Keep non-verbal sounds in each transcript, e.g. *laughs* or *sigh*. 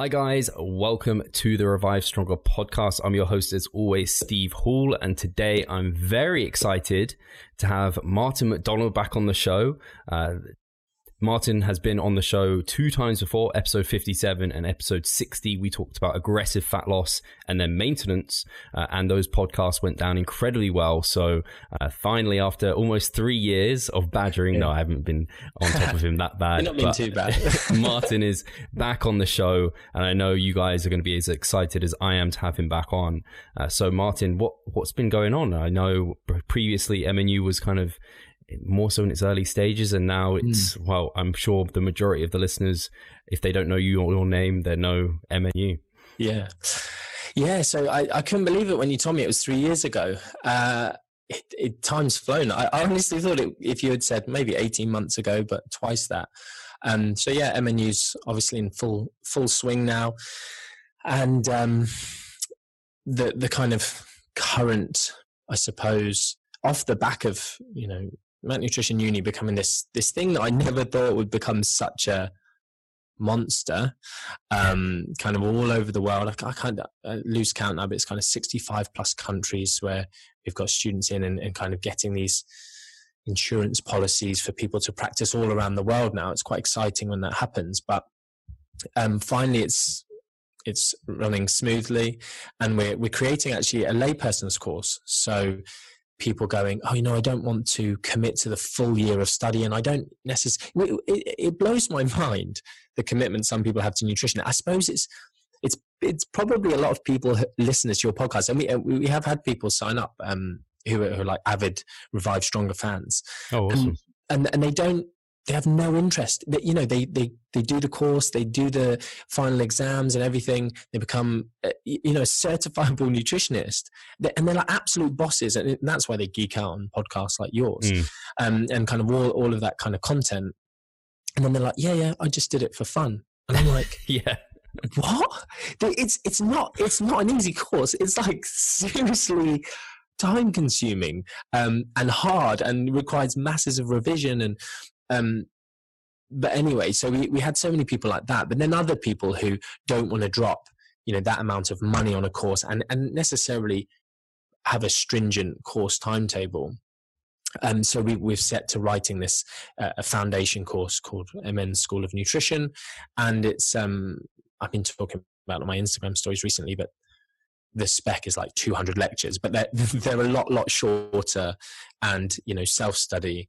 Hi, guys. Welcome to the Revive Stronger podcast. I'm your host, as always, Steve Hall. And today I'm very excited to have Martin MacDonald back on the show. Uh, Martin has been on the show two times before, episode 57 and episode 60. We talked about aggressive fat loss and then maintenance, uh, and those podcasts went down incredibly well. So, uh, finally, after almost three years of badgering, yeah. no, I haven't been on top of him that *laughs* bad. not been too bad. *laughs* Martin is back on the show, and I know you guys are going to be as excited as I am to have him back on. Uh, so, Martin, what what's been going on? I know previously MNU was kind of more so in its early stages and now hmm. it's mm. well i'm sure the majority of the listeners if they don't know you or your name they know mnu yeah. Yeah so I, I couldn't believe it when you told me it was three years ago. Uh, it, it, time's flown. I, I honestly thought it, if you had said maybe 18 months ago but twice that. Um, so yeah mnu's obviously in full full swing now. And um, the the kind of current i suppose off the back of you know Nutrition uni becoming this this thing that I never thought would become such a monster, um, kind of all over the world. I, I of uh, lose count now, but it's kind of 65 plus countries where we've got students in and, and kind of getting these insurance policies for people to practice all around the world now. It's quite exciting when that happens, but um, finally it's it's running smoothly and we're we're creating actually a layperson's course. So people going, oh, you know, I don't want to commit to the full year of study, and I don't necessarily. It, it, blows my *laughs* mind the commitment some people have to nutrition. I suppose it's it's it's probably a lot of people listeners to your podcast, and we uh, we have had people sign up um, who, are, who are like avid Revive Stronger fans. Oh, awesome. And, and, and they don't they have no interest. They, you know, they they they do the course, they do the final exams and everything. They become, uh, you know, a certifiable *laughs* nutritionist, and they're like absolute bosses. And that's why they geek out on podcasts like yours, mm. um, and kind of all all of that kind of content. And then they're like, yeah, yeah, I just did it for fun, and I'm like, *laughs* yeah. What? It's it's not it's not an easy course. It's like seriously time consuming um, and hard and requires masses of revision and um, but anyway, so we, we had so many people like that, but then other people who don't want to drop, you know, that amount of money on a course and, and necessarily have a stringent course timetable. Um, so we, we've set to writing this uh, a foundation course called MN School of Nutrition, and it's um, I've been talking about on my Instagram stories recently, but the spec is like 200 lectures, but they're *laughs* they're a lot lot shorter, and you know self study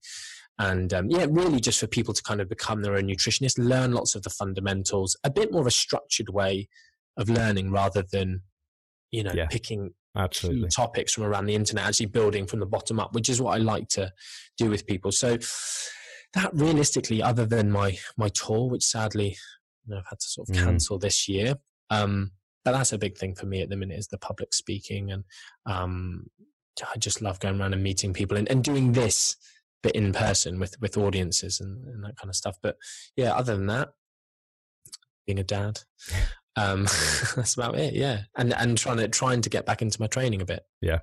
and um, yeah, really just for people to kind of become their own nutritionist, learn lots of the fundamentals, a bit more of a structured way of learning rather than you know yeah, picking absolutely. topics from around the internet, actually building from the bottom up, which is what I like to do with people. So that realistically, other than my my tour, which sadly you know, I've had to sort of mm. cancel mm. this year. Um, but that's a big thing for me at the minute is the public speaking and um, I just love going around and meeting people and, and doing this bit in person with with audiences and, and that kind of stuff. But yeah, other than that, being a dad, *laughs* um, *laughs* that's about it. Yeah, and and trying to trying to get back into my training a bit. Yeah,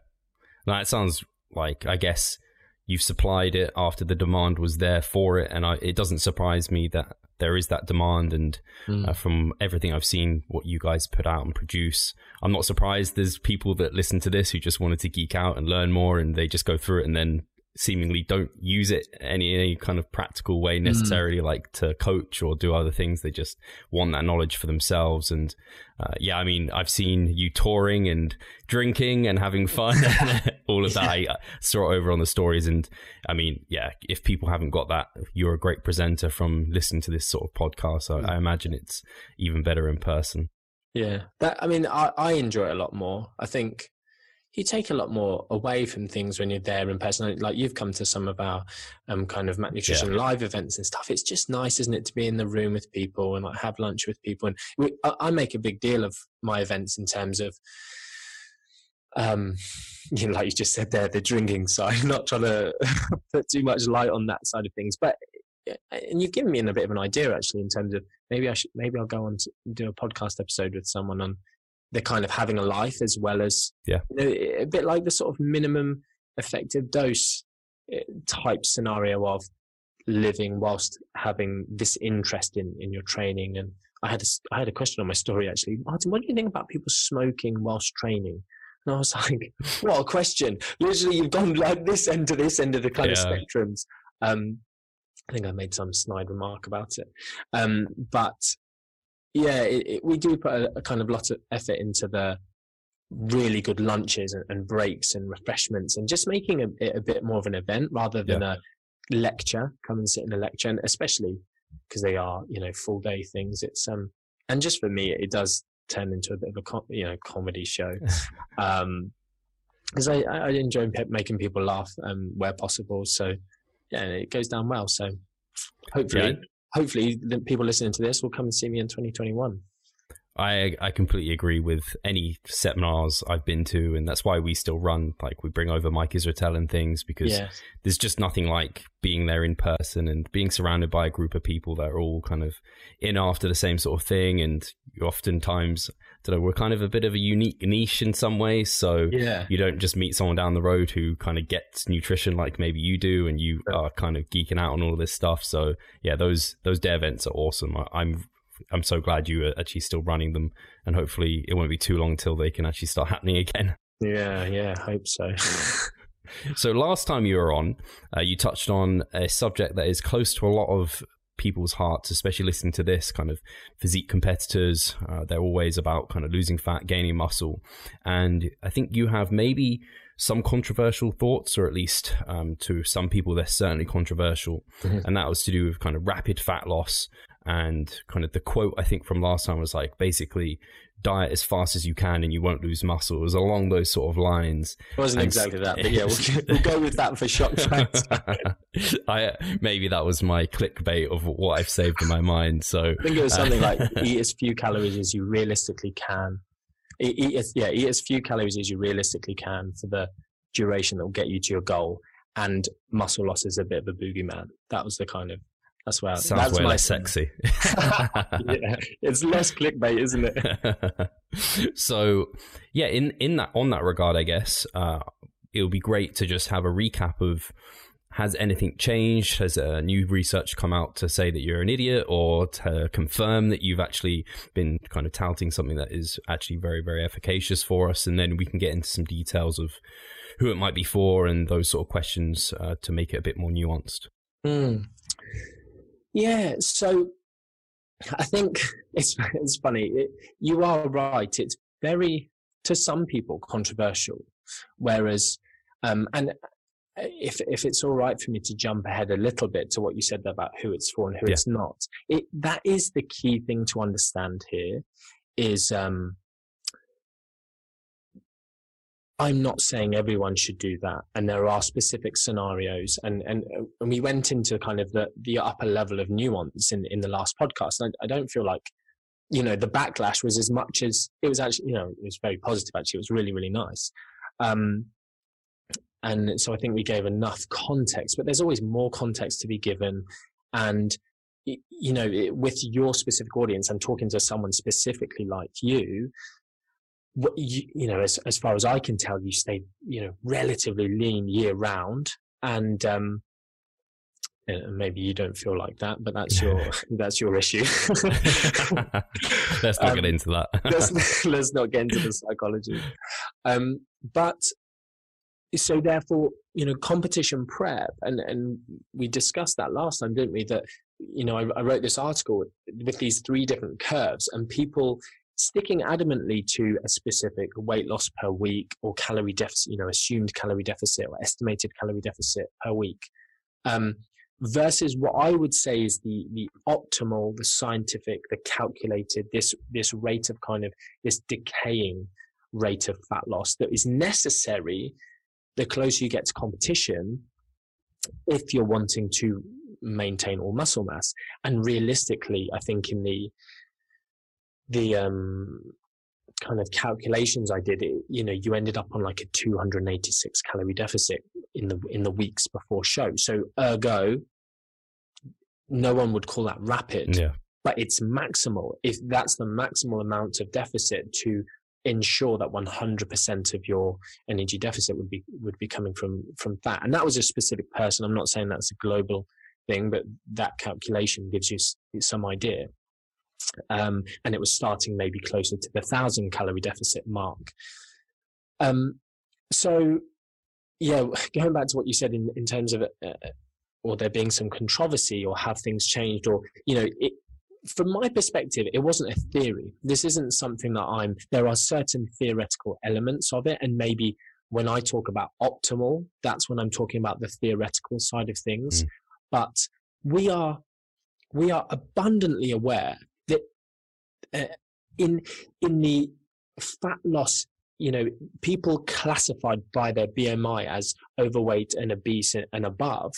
now it sounds like I guess you've supplied it after the demand was there for it, and I, it doesn't surprise me that there is that demand. And mm. uh, from everything I've seen, what you guys put out and produce, I'm not surprised. There's people that listen to this who just wanted to geek out and learn more, and they just go through it and then seemingly don't use it any any kind of practical way mm. necessarily, mm. like to coach or do other things. They just want that knowledge for themselves. And uh, yeah, I mean, I've seen you touring and drinking and having fun, *laughs* *laughs* all of that. Yeah. I saw it over on the stories, and I mean, yeah, if people haven't got that, you're a great presenter from listening to this sort of podcast. So mm. I imagine it's even better in person. Yeah, that I mean, I, I enjoy it a lot more. I think you take a lot more away from things when you're there in person. Like you've come to some of our um, kind of Mac-Nutrition yeah. live events and stuff. It's just nice, isn't it, to be in the room with people and like have lunch with people. And we, I make a big deal of my events in terms of, um, *laughs* you know, like you just said there, the drinking side. *laughs* Not trying to *laughs* put too much light on that side of things, but and you've given me a bit of an idea actually in terms of maybe I should maybe I'll go on to do a podcast episode with someone on they're kind of having a life as well as yeah you know, a bit like the sort of minimum effective dose eh, type scenario of living whilst having this interest in in your training and I had a, I had a question on my story actually. Martin, what do you think about people smoking whilst training? And I was *laughs* like, what a question. Literally, you've gone like this end to this end of the kind yeah. of spectrums. Um, I think I made some snide remark about it. Um, but yeah, it, it, we do put a, a, kind of lot of effort into the really good lunches and, and breaks and refreshments and just making a, it a bit more of an event rather than yeah. a lecture. Come and sit in a lecture, and especially because they are, you know, full day things. It's um, and just for me, it does turn into a bit of a com- you know comedy show. *laughs* um, because I, I enjoy making people laugh um, where possible. So yeah, it goes down well. So hopefully, yeah. Hopefully, the people listening to this will come and see me in 2021. I I completely agree with any seminars I've been to, and that's why we still run. Like we bring over Mike Israetel and things because yeah. there's just nothing like being there in person and being surrounded by a group of people that are all kind of in after the same sort of thing. And oftentimes, I don't know, we're kind of a bit of a unique niche in some ways. So yeah. you don't just meet someone down the road who kind of gets nutrition like maybe you do, and you are kind of geeking out on all this stuff. So yeah, those those day events are awesome. I, I'm I'm so glad you are actually still running them, and hopefully it won't be too long till they can actually start *laughs* happening again. Yeah, yeah, hope so. *laughs* so last time you were on, uh, you touched on a subject that is close to a lot of people's hearts, especially listening to this kind of physique competitors. Uh, they're always about kind of losing fat, gaining muscle, and I think you have maybe some controversial thoughts, or at least um, to some people, they're certainly controversial. Mm-hmm. And that was to do with kind of rapid fat loss and kind of the quote I think from last time was like basically diet as fast as you can and you won't lose muscle. It was along those sort of lines. It wasn't and exactly that, but yeah, we'll, *laughs* we'll, go with that for shock *laughs* factor. I maybe that was my clickbait of what I've saved in my mind. So I think it was something like uh, eat as *laughs* few calories as you realistically can. Eat, eat as, yeah, eat as few calories as you realistically can for the duration that will get you to your goal. And muscle loss is a bit of a boogeyman. That was the kind of that's where sounds that's way less sexy. *laughs* *laughs* yeah, it's less clickbait, isn't it? *laughs* so, yeah, in in that on that regard, I guess uh, it would be great to just have a recap of has anything changed? Has a new research come out to say that you're an idiot or to confirm that you've actually been kind of touting something that is actually very, very efficacious for us? And then we can get into some details of who it might be for and those sort of questions uh, to make it a bit more nuanced. Mm. Yeah, so I think *laughs* it's it's funny. It, you are right. It's very to some people controversial, whereas um, and if if it's all right for me to jump ahead a little bit to what you said about who it's for and who yeah. it's not, it that is the key thing to understand here. Is um, I'm not saying everyone should do that, and there are specific scenarios, and and uh, and we went into kind of the the upper level of nuance in in the last podcast. I, I don't feel like, you know, the backlash was as much as it was actually, you know, it was very positive. Actually, it was really really nice, um, and so I think we gave enough context. But there's always more context to be given, and you know, with your specific audience, I'm talking to someone specifically like you you, you know, as, as far as I can tell, you stay, you know, relatively lean year round. And, um, maybe you don't feel like that, but that's your *laughs* *laughs* that's your issue. *laughs* let's not um, get into that. let's, let's not get into the psychology. Um, but so therefore, you know, competition prep, and and we discussed that last time, didn't we? That you know, I, I wrote this article with, with these three different curves, and people sticking adamantly to a specific weight loss per week or calorie deficit, you know, assumed calorie deficit or estimated calorie deficit per week, um, versus what I would say is the the optimal, the scientific, the calculated, this this rate of kind of this decaying rate of fat loss that is necessary the closer you get to competition if you're wanting to maintain all muscle mass. And realistically, I think in the the um, kind of calculations I did, it, you know, you ended up on like a 286 calorie deficit in the in the weeks before show. So ergo, no one would call that rapid, yeah. but it's maximal. If that's the maximal amount of deficit to ensure that 100% of your energy deficit would be would be coming from from fat, and that was a specific person. I'm not saying that's a global thing, but that calculation gives you some idea. Um, and it was starting maybe closer to the thousand calorie deficit mark. Um, so, yeah, *laughs* going back to what you said in, in terms of, uh, or there being some controversy or have things changed or, you know, it, from my perspective, it wasn't a theory. This isn't something that I'm, there are certain theoretical elements of it. And maybe when I talk about optimal, that's when I'm talking about the theoretical side of things. Mm. But we are, we are abundantly aware uh, in, in the fat loss you know, people classified by their BMI as overweight and obese and above,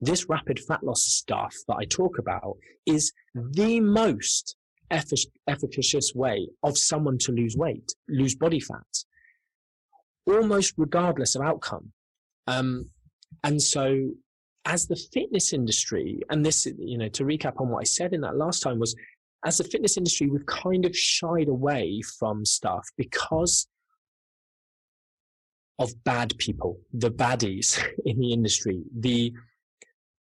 this rapid fat loss stuff that I talk about is the most effic- efficacious way of someone to lose weight, lose body fat, almost regardless of outcome. Um, and so, as the fitness industry, and this, you know, to recap on what I said in that last time was, as a fitness industry, we've kind of shied away from stuff because of bad people, the baddies *laughs* in the industry, the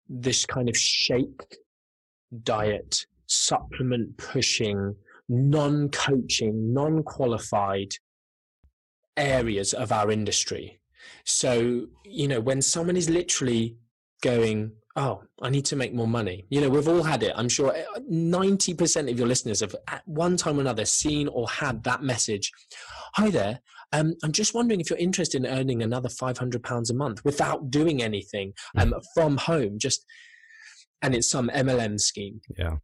this kind of shake diet, supplement pushing, non coaching, non qualified areas of our industry. So, you know, when someone is literally going, Oh, I need to make more money. You know, we've all had it. I'm sure 90% of your listeners have at one time or another seen or had that message. Hi there. Um, I'm just wondering if you're interested in earning another £500 a month without doing anything hmm. um, from home, just, and it's some MLM scheme. Yeah.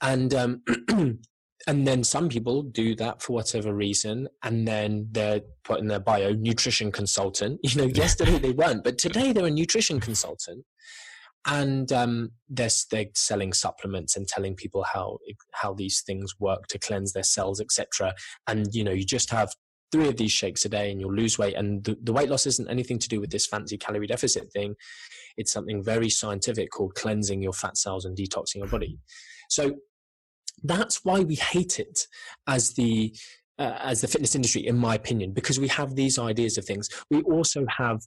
And, um, *clears throat* and then some people do that for whatever reason and then they're put in their bio nutrition consultant *laughs* you know yesterday they weren't but *laughs* today they're a nutrition consultant and um, they're, they're selling supplements and telling people how how these things work to cleanse their cells etc and you know you just have three of these shakes a day and you'll lose weight. And the, the weight loss isn't anything to do with this fancy calorie deficit thing. It's something very scientific called cleansing your fat cells and detoxing your body. So that's why we hate it as the uh, as the fitness industry, in my opinion, because we have these ideas of things. We also have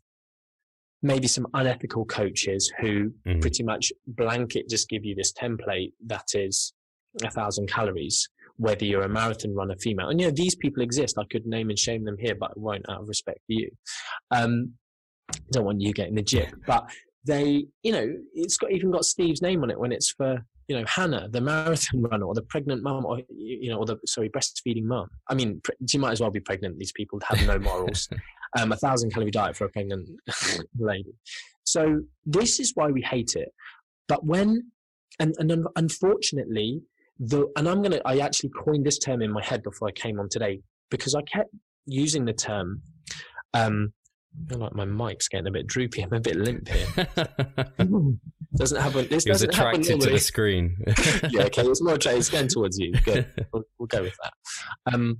maybe some unethical coaches who mm. pretty much blanket just give you this template that is a thousand calories whether you're a marathon runner, female. And you know, these people exist. I could name and shame them here, but I won't out of respect for you. Um, don't want you getting the jip, but they, you know, it's got even got Steve's name on it when it's for, you know, Hannah, the marathon *laughs* runner or the pregnant mum or, you know, or the, sorry, breastfeeding mum. I mean, you might as well be pregnant. These people have no morals. *laughs* um, a thousand calorie diet for a pregnant *laughs* lady. So this is why we hate it. But when, and, and unfortunately, the and I'm gonna I actually coined this term in my head before I came on today because I kept using the term. Um, I feel like my mic's getting a bit droopy. *laughs* I'm a bit limp here. *laughs* doesn't happen. This doesn't happen to the screen. *laughs* yeah, okay. It's more attracted. It's going towards you. Good. We'll, we'll go with that. Um,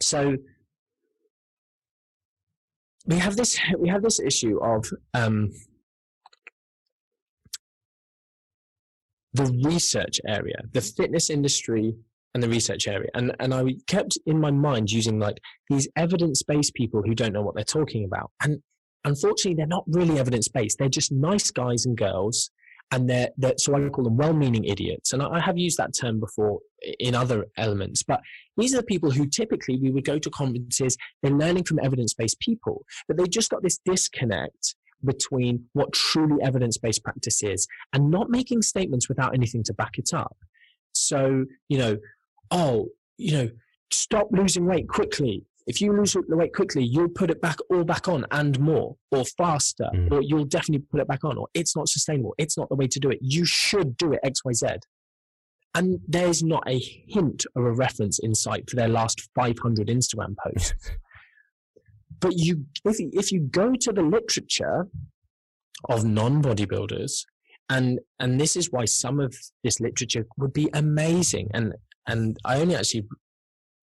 so we have this. We have this issue of um, the research area, the fitness industry and the research area. And, and I kept in my mind using like these evidence based people who don't know what they're talking about. And unfortunately, they're not really evidence based. They're just nice guys and girls. And they're, they're so I call them well meaning idiots. And I, I have used that term before in other elements, but these are the people who typically we would go to conferences, they're learning from evidence based people, but they just got this disconnect between what truly evidence based practice is and not making statements without anything to back it up. So, you know, oh, you know, stop losing weight quickly. If you lose the weight quickly, you'll put it back all back on and more or faster, mm. or you'll definitely put it back on, or it's not sustainable. It's not the way to do it. You should do it XYZ. And there's not a hint of a reference in sight for their last 500 Instagram posts. *laughs* But you, if if you go to the literature of non-bodybuilders, and and this is why some of this literature would be amazing. And and I only actually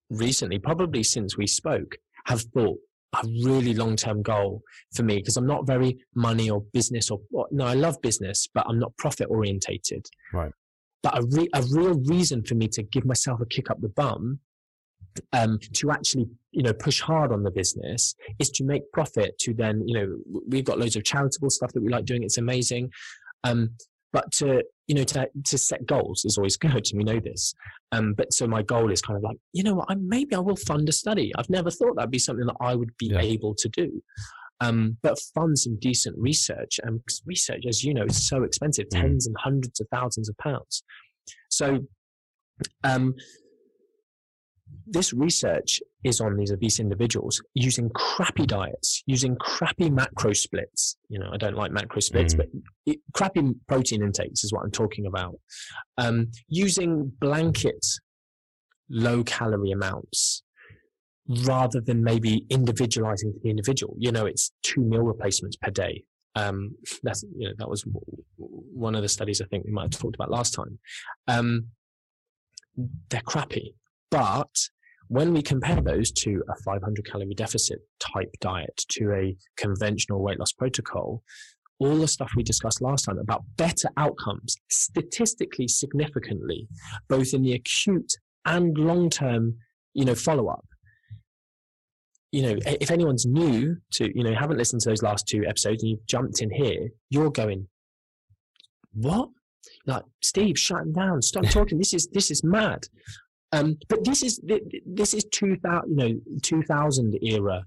recently, probably since we spoke, have thought a really long-term goal for me because I'm not very money or business or, or no, I love business, but I'm not profit orientated. Right. But a, re- a real reason for me to give myself a kick up the bum um, to actually you know push hard on the business is to make profit to then you know we've got loads of charitable stuff that we like doing it's amazing um, but to you know to to set goals is always *laughs* good, and we know this. Um, but so my goal is kind of like you know what, I, maybe I will fund a study. I've never thought that'd be something that I would be yeah. able to do. Um, but fund some decent research, and research, as you know, is so expensive, mm. tens and hundreds of thousands of pounds. So, um, this research is on these obese individuals using crappy diets, using crappy macro splits. You know, I don't like macro splits, mm. but it, crappy protein intakes is what I'm talking about. Um, using blanket low calorie amounts rather than maybe individualizing to the individual. You know, it's two meal replacements per day. Um, that's you know that was one of the studies I think we might have talked about last time. Um, they're crappy, but when we compare those to a 500 calorie deficit type diet to a conventional weight loss protocol, all the stuff we discussed last time about better outcomes statistically significantly, both in the acute and long term, you know, follow up. You know, if anyone's new to, you know, haven't listened to those last two episodes and you've jumped in here, you're going, what? Like, Steve, shut him down. Stop talking. This is, this is mad. Um, but this is this is 2000, you know, 2000 era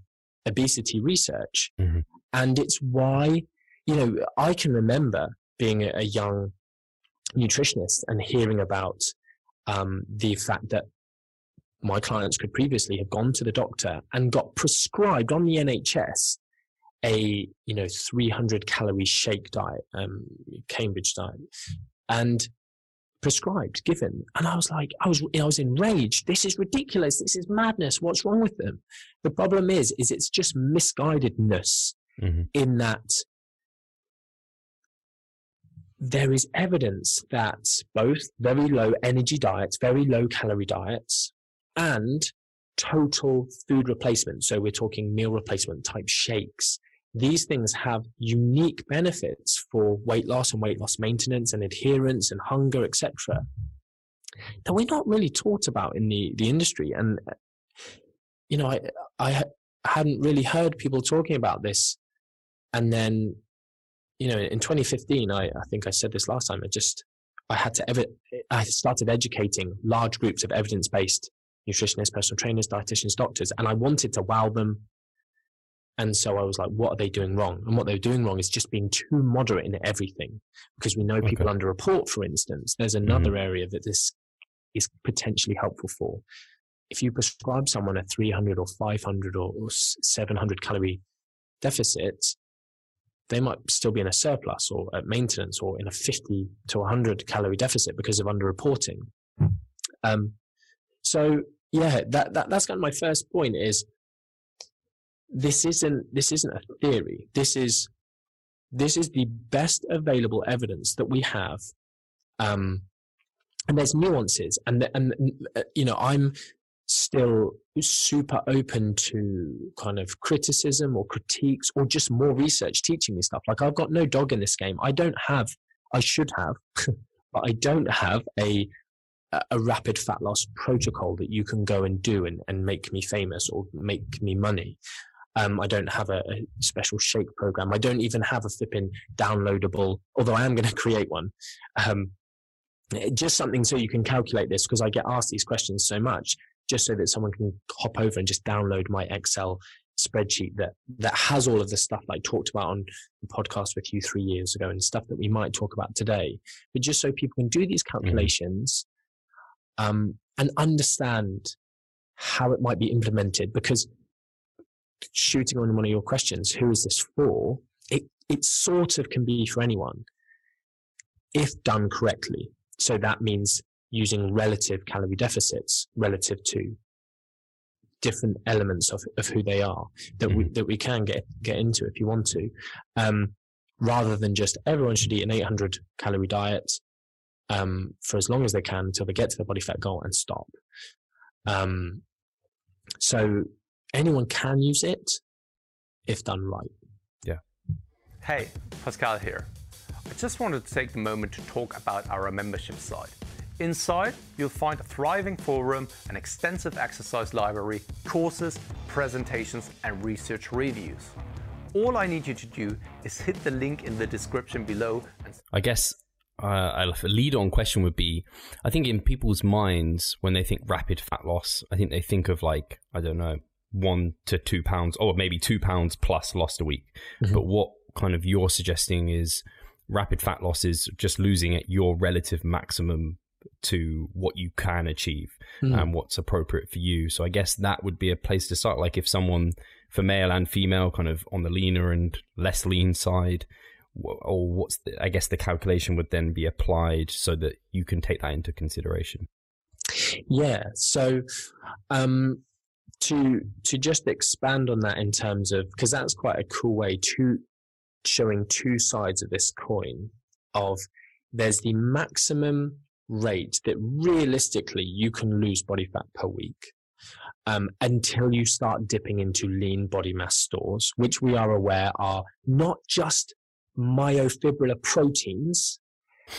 obesity research, mm-hmm. and it's why you know I can remember being a, a young nutritionist and hearing about um, the fact that my clients could previously have gone to the doctor and got prescribed on the NHS a you know 300 calorie shake diet, um, Cambridge diet, and prescribed, given. And I was like, I was, I was enraged. This is ridiculous. This is madness. What's wrong with them? The problem is, is it's just misguidedness mm-hmm. in that there is evidence that both very low energy diets, very low calorie diets, and total food replacement. So we're talking meal replacement type shakes these things have unique benefits for weight loss and weight loss maintenance and adherence and hunger, etc. That we're not really taught about in the, the industry. And, you know, I, I hadn't really heard people talking about this. And then, you know, in 2015, I, I think I said this last time, I just, I had to, ever, I started educating large groups of evidence based nutritionists, personal trainers, dietitians, doctors, and I wanted to wow them and so I was like, what are they doing wrong? And what they're doing wrong is just being too moderate in everything. Because we know people okay. underreport, for instance. There's another mm-hmm. area that this is potentially helpful for. If you prescribe someone a 300 or 500 or 700 calorie deficit, they might still be in a surplus or at maintenance or in a 50 to 100 calorie deficit because of underreporting. Um, so yeah, that, that, that's kind of my first point is this isn't this isn't a theory. This is this is the best available evidence that we have. Um, and there's nuances, and and uh, you know I'm still super open to kind of criticism or critiques or just more research teaching me stuff. Like I've got no dog in this game. I don't have. I should have, *laughs* but I don't have a a rapid fat loss protocol that you can go and do and, and make me famous or make me money. Um, I don't have a, a, special shake program. I don't even have a flipping downloadable, although I am going *laughs* to create one. Um, just something so you can calculate this because I get asked these questions so much, just so that someone can hop over and just download my Excel spreadsheet that that has all of the stuff I talked about on the podcast with you three years ago and stuff that we might talk about today. But just so people can do these mm-hmm. calculations um, and understand how it might be implemented because shooting on one of your questions, who is this for? It, it sort of can be for anyone if done correctly. So that means using relative calorie deficits relative to different elements of, of who they are that mm-hmm. we, that we can get, get into if you want to. Um, rather than just everyone should eat an 800 calorie diet, um, for as long as they can until they get to their body fat goal and stop. Um, so anyone can use it if done right. Yeah. Hey, Pascal here. I just wanted to take the moment to talk about our membership site. Inside, you'll find a thriving forum, an extensive exercise library, courses, presentations, and research reviews. All I need you to do is hit the link in the description below. I guess uh, a lead on question would be I think in people's minds, when they think rapid fat loss, I think they think of like, I don't know, one to two pounds, or maybe two pounds plus lost a week. Mm-hmm. But what kind of you're suggesting is rapid fat loss is just losing at your relative maximum to what you can achieve mm. and what's appropriate for you. So I guess that would be a place to start. Like if someone for male and female, kind of on the leaner and less lean side, or what's the, I guess the calculation would then be applied so that you can take that into consideration. Yeah. So, um, to to just expand on that in terms of because that's quite a cool way to showing two sides of this coin of there's the maximum rate that realistically you can lose body fat per week um, until you start dipping into lean body mass stores, which we are aware are not just myofibrillar proteins.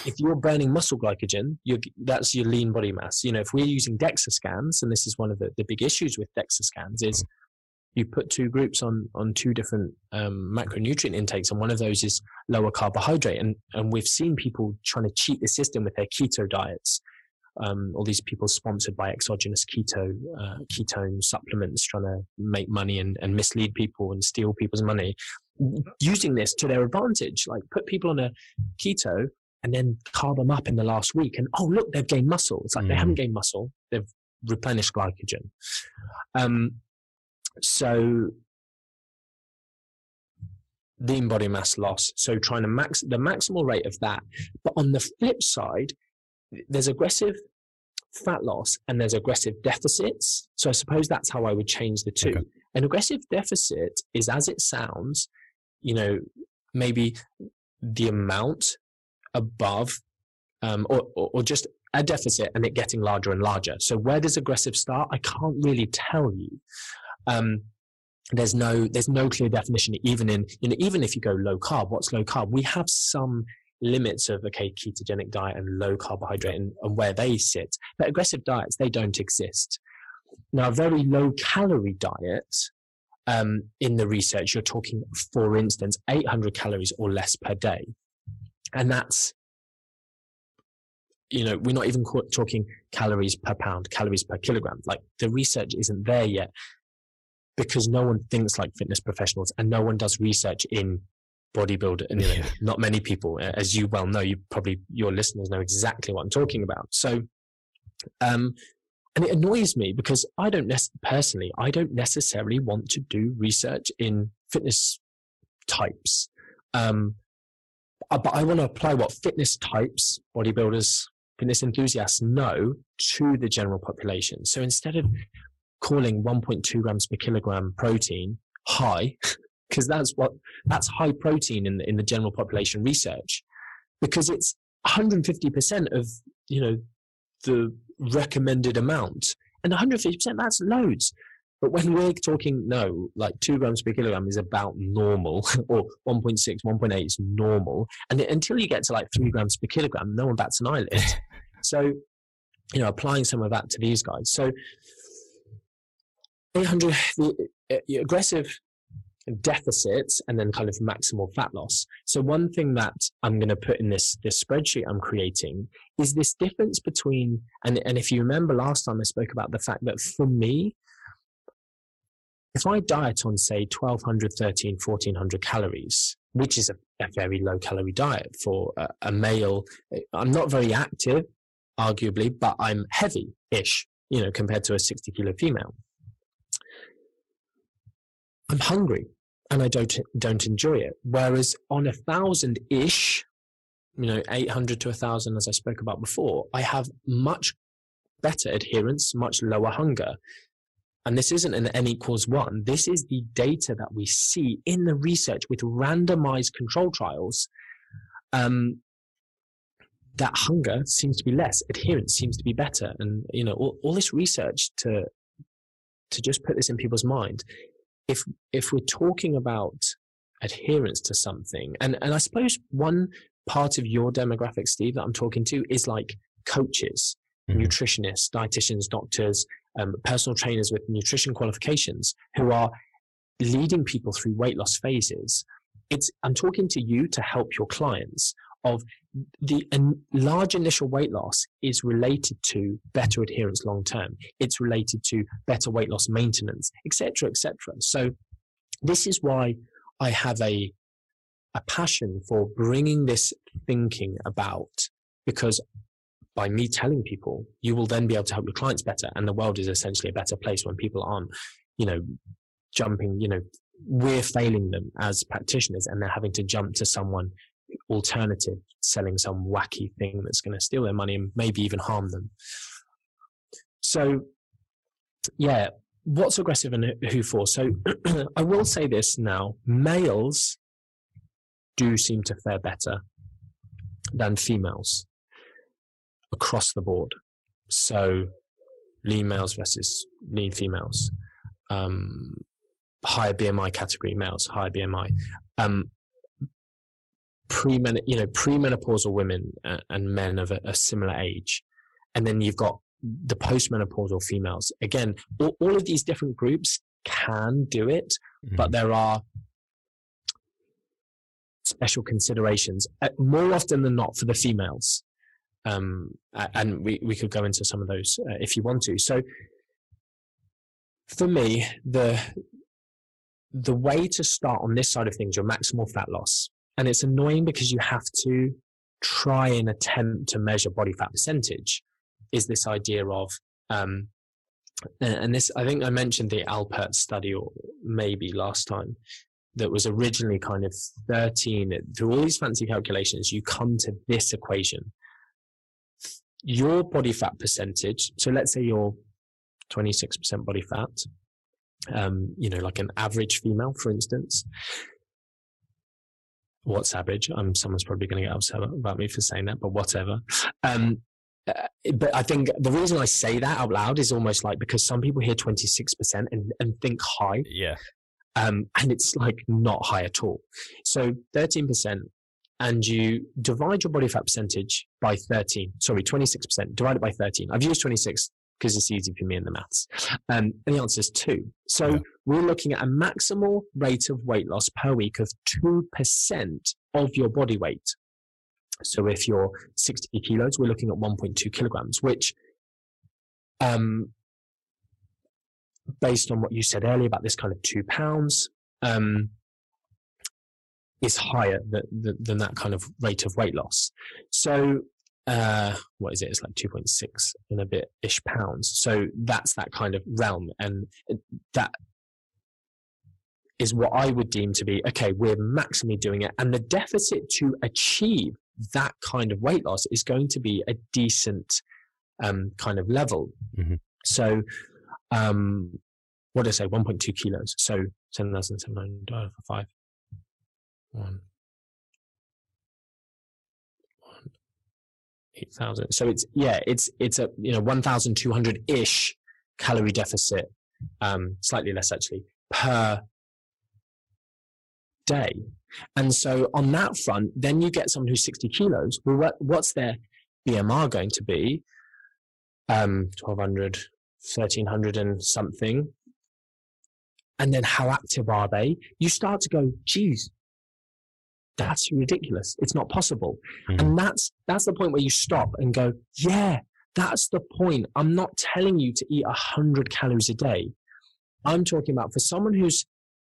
If you're burning muscle glycogen, that's your lean body mass. You know, if we're using DEXA scans, and this is one of the, the big issues with DEXA scans, is you put two groups on on two different um, macronutrient intakes, and one of those is lower carbohydrate. And and we've seen people trying to cheat the system with their keto diets. Um, all these people sponsored by exogenous keto uh, ketone supplements, trying to make money and, and mislead people and steal people's money, using this to their advantage. Like put people on a keto and then carb them up in the last week, and oh look, they've gained muscle. It's like mm. they haven't gained muscle; they've replenished glycogen. Um, so lean body mass loss. So trying to max the maximal rate of that. But on the flip side, there's aggressive fat loss and there's aggressive deficits. So I suppose that's how I would change the two. Okay. An aggressive deficit is as it sounds, you know, maybe the amount above um, or, or, just a deficit and it getting larger and larger. So where does aggressive start? I can't really tell you. Um, there's no there's no clear definition even in you know even if you go low carb what's low carb we have some limits of okay ketogenic diet and low carbohydrate and, and where they sit but aggressive diets they don't exist now a very low calorie diet um, in the research you're talking for instance 800 calories or less per day and that's you know we're not even talking calories per pound calories per kilogram. Like the research isn't there yet because no one thinks like fitness professionals and no one does research in bodybuilder and you know, not many people. As you well know you probably your listeners know exactly what i'm talking about. So um and it annoys me because i don't nec- personally i don't necessarily want to do research in fitness types. Um Uh, but i want to apply what fitness types bodybuilders fitness enthusiasts know to the general population so instead of calling 1.2 grams per kilogram protein high, *laughs* because that's what that's high protein in the, in the general population research, because it's 150% of you know the recommended amount, and 150% that's loads. But when we're talking, no, like two grams per kilogram is about normal, *laughs* or 1.6, 1.8 is normal. And until you get to like three grams per kilogram, no one bats an eyelid. *laughs* so, you know, applying some of that to these guys. So, 800 uh, the, aggressive deficits and then kind of maximal fat loss. So one thing that I'm going to put in this this spreadsheet I'm creating is this difference between and and if you remember last time I spoke about the fact that for me if I diet on say 1200 13 1400 calories which is a, a very low calorie diet for a, a male eh, I'm not very active arguably but I'm heavy ish you know compared to a 60 kilo female I'm hungry and I don't don't enjoy it. Whereas on a thousand ish, you know, 800 to a thousand, as I spoke about before, I have much better adherence, much lower hunger. And this isn't an n equals one. This is the data that we see in the research with randomized control trials. Um, that hunger seems to be less, adherence seems to be better, and you know all, all this research to to just put this in people's mind if if we're talking about adherence to something, and and I suppose one part of your demographic, Steve, that I'm talking to is like coaches, mm-hmm. nutritionists, dietitians, doctors, um, personal trainers with nutrition qualifications who are leading people through weight loss phases. It's I'm talking to you to help your clients. of the large initial weight loss is related to better adherence long term. It's related to better weight loss maintenance, etc., etc. So this is why I have a a passion for bringing this thinking about because by me telling people, you will then be able to help your clients better. And the world is essentially a better place when people aren't, you know, jumping, you know, we're failing them as practitioners and they're having to jump to someone alternative selling some wacky thing that's going to steal their money and maybe even harm them. So, yeah, what's aggressive and who for? So, *clears throat* I will say this now males do seem to fare better than females across the board. So, lean males versus lean females. Um, higher BMI category males, higher BMI. Um, pre you know, premenopausal women uh, and men of a, a, similar age. And then you've got the postmenopausal females. Again, all, all of these different groups can do it, mm-hmm. but there are special considerations uh, more often than not for the females. Um, and we, we could go into some of those uh, if you want to. So for me, the the way to start on this side of things, your maximal fat loss, and it's annoying because you have to try and attempt to measure body fat percentage, is this idea of, um, and this, I think I mentioned the Alpert study or maybe last time that was originally kind of 13. Through all these fancy calculations, you come to this equation. Your body fat percentage, so let's say you're 26% body fat, um, you know, like an average female, for instance. What's average? Um, someone's probably going to get upset about me for saying that, but whatever. Um, uh, but I think the reason I say that out loud is almost like because some people hear 26% and, and think high. Yeah. Um, and it's like not high at all. So 13%, and you divide your body fat percentage by 13, sorry, 26%, divide it by 13. I've used 26 because it's easy for me in the maths. Um, and the answer is two. So yeah. we're looking at a maximal rate of weight loss per week of 2% of your body weight. So if you're 60 kilos, we're looking at 1.2 kilograms, which, um, based on what you said earlier about this kind of two pounds, um, is higher than, than that kind of rate of weight loss. So uh, what is it? It's like 2.6 in a bit ish pounds. So that's that kind of realm. And that is what I would deem to be okay, we're maximally doing it. And the deficit to achieve that kind of weight loss is going to be a decent um, kind of level. Mm-hmm. So, um, what did I say? 1.2 kilos. So 10,700 five. One. 8,000. So it's, yeah, it's, it's a, you know, 1,200 ish calorie deficit, um, slightly less actually per day. And so on that front, then you get someone who's 60 kilos. Well, what, what's their BMR going to be? Um, 1200, 1300 and something. And then how active are they? You start to go, geez, that's ridiculous. It's not possible. Mm-hmm. And that's, that's the point where you stop and go, yeah, that's the point. I'm not telling you to eat a hundred calories a day. I'm talking about for someone who's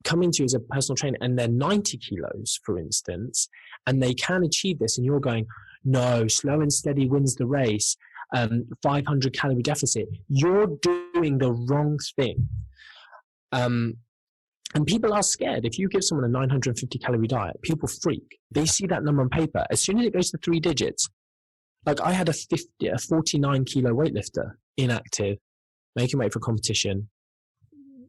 coming to you as a personal trainer and they're 90 kilos, for instance, and they can achieve this and you're going, no, slow and steady wins the race. Um, 500 calorie deficit. You're doing the wrong thing. Um, and people are scared. If you give someone a 950 calorie diet, people freak. They see that number on paper. As soon as it goes to three digits, like I had a 50, a 49 kilo weightlifter, inactive, making weight for competition.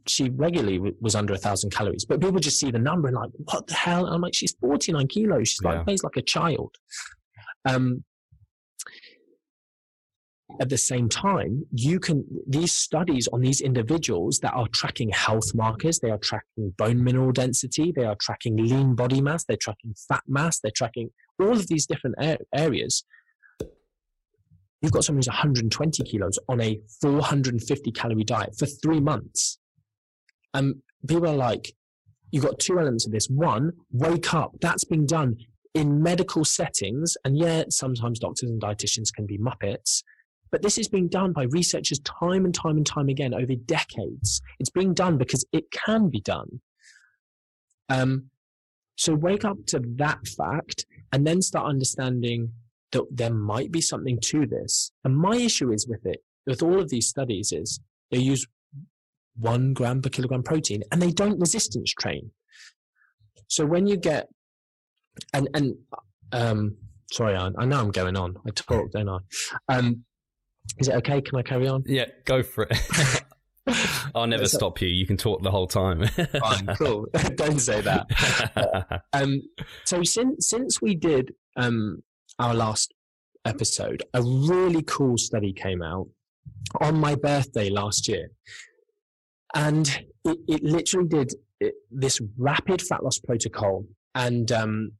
She regularly w- was under a thousand calories, but people just see the number and like, what the hell? And I'm like, she's 49 kilos. She's like, weighs like a child. Um, at the same time, you can, these studies on these individuals that are tracking health markers, they are tracking bone mineral density, they are tracking lean body mass, they're tracking fat mass, they're tracking all of these different areas. You've got someone who's 120 kilos on a 450 calorie diet for three months. And people are like, you've got two elements of this. One, wake up. That's been done in medical settings, and yet sometimes doctors and dietitians can be muppets, but this is being done by researchers time and time and time again over decades. It's being done because it can be done. Um, so wake up to that fact and then start understanding that there might be something to this. And my issue is with it, with all of these studies, is they use one gram per kilogram protein and they don't resistance train. So when you get, and, and, um, sorry, I, I know I'm going on. I talk, don't I? Um, is it okay? Can I carry on? Yeah, go for it. *laughs* I'll never stop you. You can talk the whole time. Fine, *laughs* cool. *laughs* Don't say that. um, so since since we did um, our last episode, a really cool study came out on my birthday last year, and it, it literally did it, this rapid fat loss protocol. And um,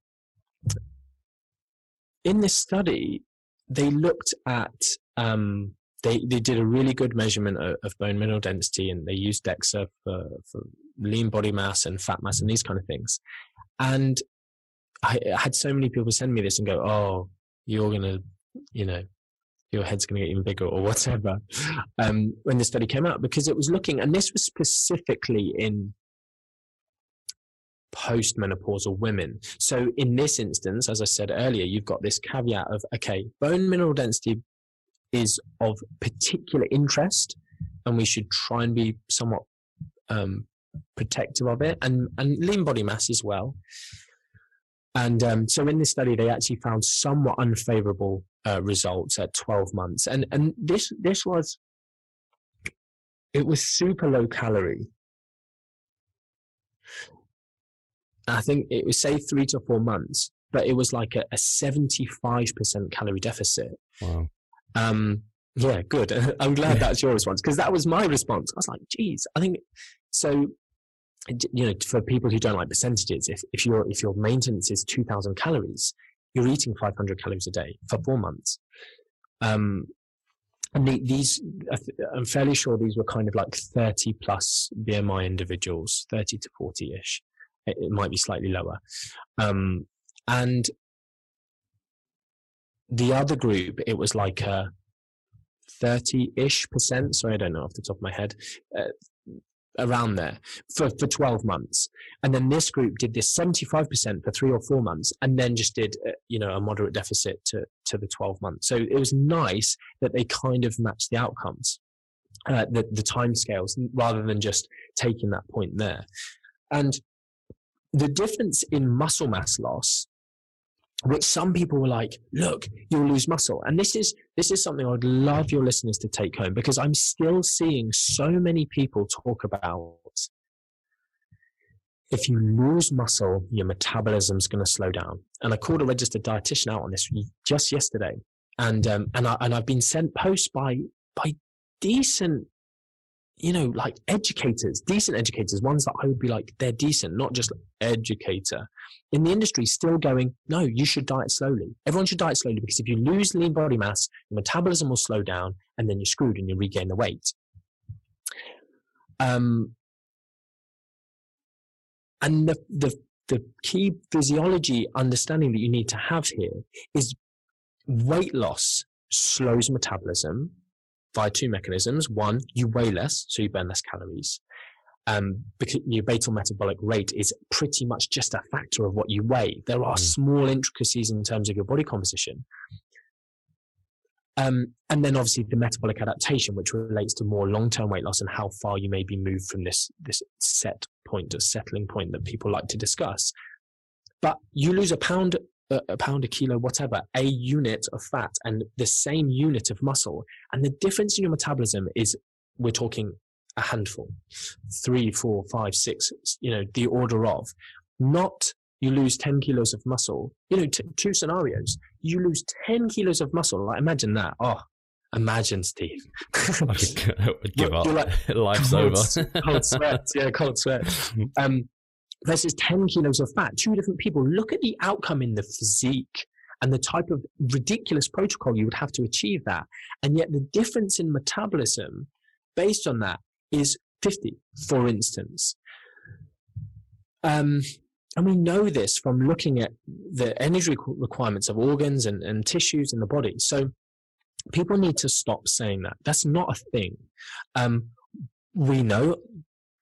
in this study, they looked at um, they they did a really good measurement of, of, bone mineral density, and they used DEXA for, for lean body mass and fat mass and these kind of things. And I, I had so many people send me this and go, "Oh, you're gonna, you know, your head's going to get even bigger or whatever um, when the study came out because it was looking and this was specifically in postmenopausal women so in this instance as i said earlier you've got this caveat of okay bone mineral density is of particular interest and we should try and be somewhat um, protective of it and, and lean body mass as well. And um, so in this study, they actually found somewhat unfavorable uh, results at 12 months. And, and this, this was, it was super low calorie. I think it was say three to four months, but it was like a, a 75% calorie deficit. Wow. Um, yeah, good. *laughs* I'm glad that's your response because that was my response. I was like, geez, I think so. You know, for people who don't like percentages, if, if your if your maintenance is 2,000 calories, you're eating 500 calories a day for four months. Um, and the, these, I'm fairly sure these were kind of like 30 plus BMI individuals, 30 to 40 ish. It, it, might be slightly lower. Um, and the other group, it was like a 30 ish percent. Sorry, I don't know off the top of my head. Uh, around there for, for 12 months. And then this group did this 75% for three or four months and then just did, uh, you know, a moderate deficit to, to the 12 months. So it was nice that they kind of matched the outcomes, uh, the, the time scales rather than just taking that point there. And the difference in muscle mass loss which some people were like, look, you'll lose muscle. And this is, this is something I'd love your listeners to take home because I'm still seeing so many people talk about if you lose muscle, your metabolism's going to slow down. And I called a registered dietitian out on this just yesterday. And, um, and I, and I've been sent posts by, by decent you know, like educators, decent educators, ones that I would be like, they're decent, not just educator. In the industry, still going, no, you should diet slowly. Everyone should diet slowly because if you lose lean body mass, your metabolism will slow down and then you're screwed and you regain the weight. Um, and the, the, the key physiology understanding that you need to have here is weight loss slows metabolism via two mechanisms. One, you weigh less, so you burn less calories. Um, because your basal metabolic rate is pretty much just a factor of what you weigh. There are mm. small intricacies in terms of your body composition. Um, and then obviously the metabolic adaptation, which relates to more long-term weight loss and how far you may be moved from this, this set point, a settling point that people like to discuss. But you lose a pound a, pound, a kilo, whatever, a unit of fat and the same unit of muscle. And the difference in your metabolism is we're talking a handful, three, four, five, six, you know, the order of, not you lose 10 kilos of muscle. You know, t- two scenarios. You lose 10 kilos of muscle. Like, imagine that. Oh, imagine, Steve. *laughs* I would *laughs* give up. Like, *laughs* Life's cold, over. cold sweat. Yeah, cold sweat. Um, versus 10 kilos of fat, two different people. Look at the outcome in the physique and the type of ridiculous protocol you would have to achieve that. And yet the difference in metabolism based on that is 50, for instance. Um, and we know this from looking at the energy requirements of organs and, and tissues in the body. So people need to stop saying that. That's not a thing. Um, we know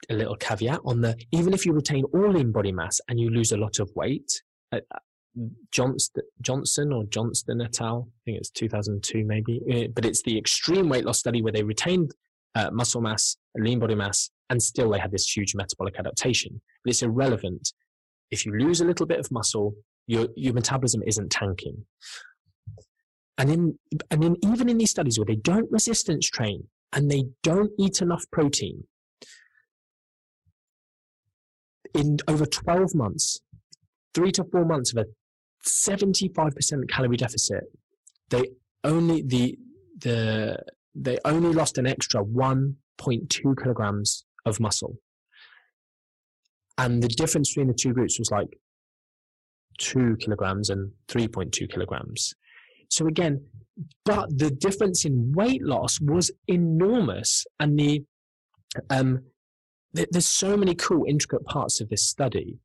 a little caveat on the even if you retain all lean body mass and you lose a lot of weight, uh, Johnson, Johnson or Johnston et al. I think it's 2002 maybe, uh, but it's the extreme weight loss study where they retained uh, muscle mass, lean body mass, and still they had this huge metabolic adaptation. But it's irrelevant. If you lose a little bit of muscle, your your metabolism isn't tanking. And in and in even in these studies where they don't resistance train and they don't eat enough protein, in over 12 months, three to four months of a 75% calorie deficit, they only the the they only lost an extra 1.2 kilograms of muscle. And the difference between the two groups was like two kilograms and 3.2 kilograms. So again, but the difference in weight loss was enormous. And the, um, th- there's so many cool, intricate parts of this study.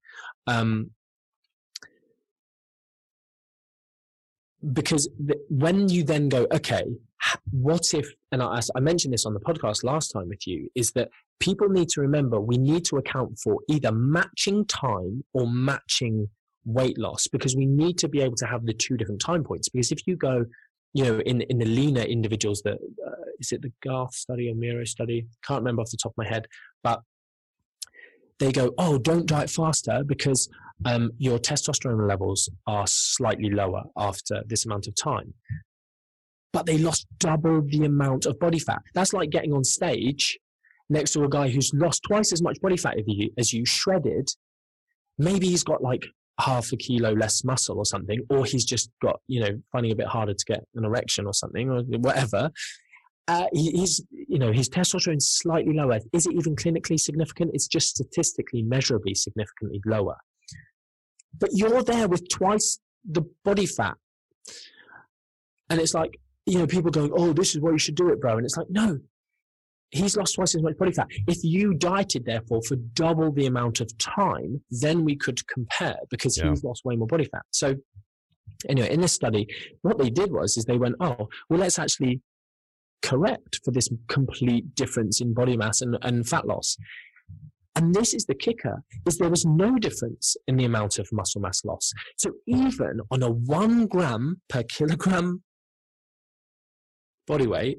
Um, because when you then go, okay, what if, and I, I mentioned this on the podcast last time with you, is that people need to remember we need to account for either matching time or matching weight loss because we need to be able to have the two different time points. Because if you go, you know, in, in the leaner individuals that, uh, is it the Garthe study or Miro study? Can't remember off the top of my head, but they go, oh, don't diet faster because um, your testosterone levels are slightly lower after this amount of time. But they lost double the amount of body fat. That's like getting on stage next to a guy who's lost twice as much body fat as you, as you shredded. Maybe he's got like half a kilo less muscle or something, or he's just got, you know, finding a bit harder to get an erection or something or whatever. Uh, he's, you know, his testosterone is slightly lower. Is it even clinically significant? It's just statistically measurably significantly lower but you're there with twice the body fat. And it's like, you know, people going, oh, this is what you should do it, bro. And it's like, no, he's lost twice as much body fat. If you dieted, therefore, for double the amount of time, then we could compare because yeah. he's lost way more body fat. So, anyway, in this study, what they did was, is they went, oh, well, let's actually correct for this complete difference in body mass and, and fat loss. And this is the kicker, is there was no difference in the amount of muscle mass loss. So even on a one gram per kilogram body weight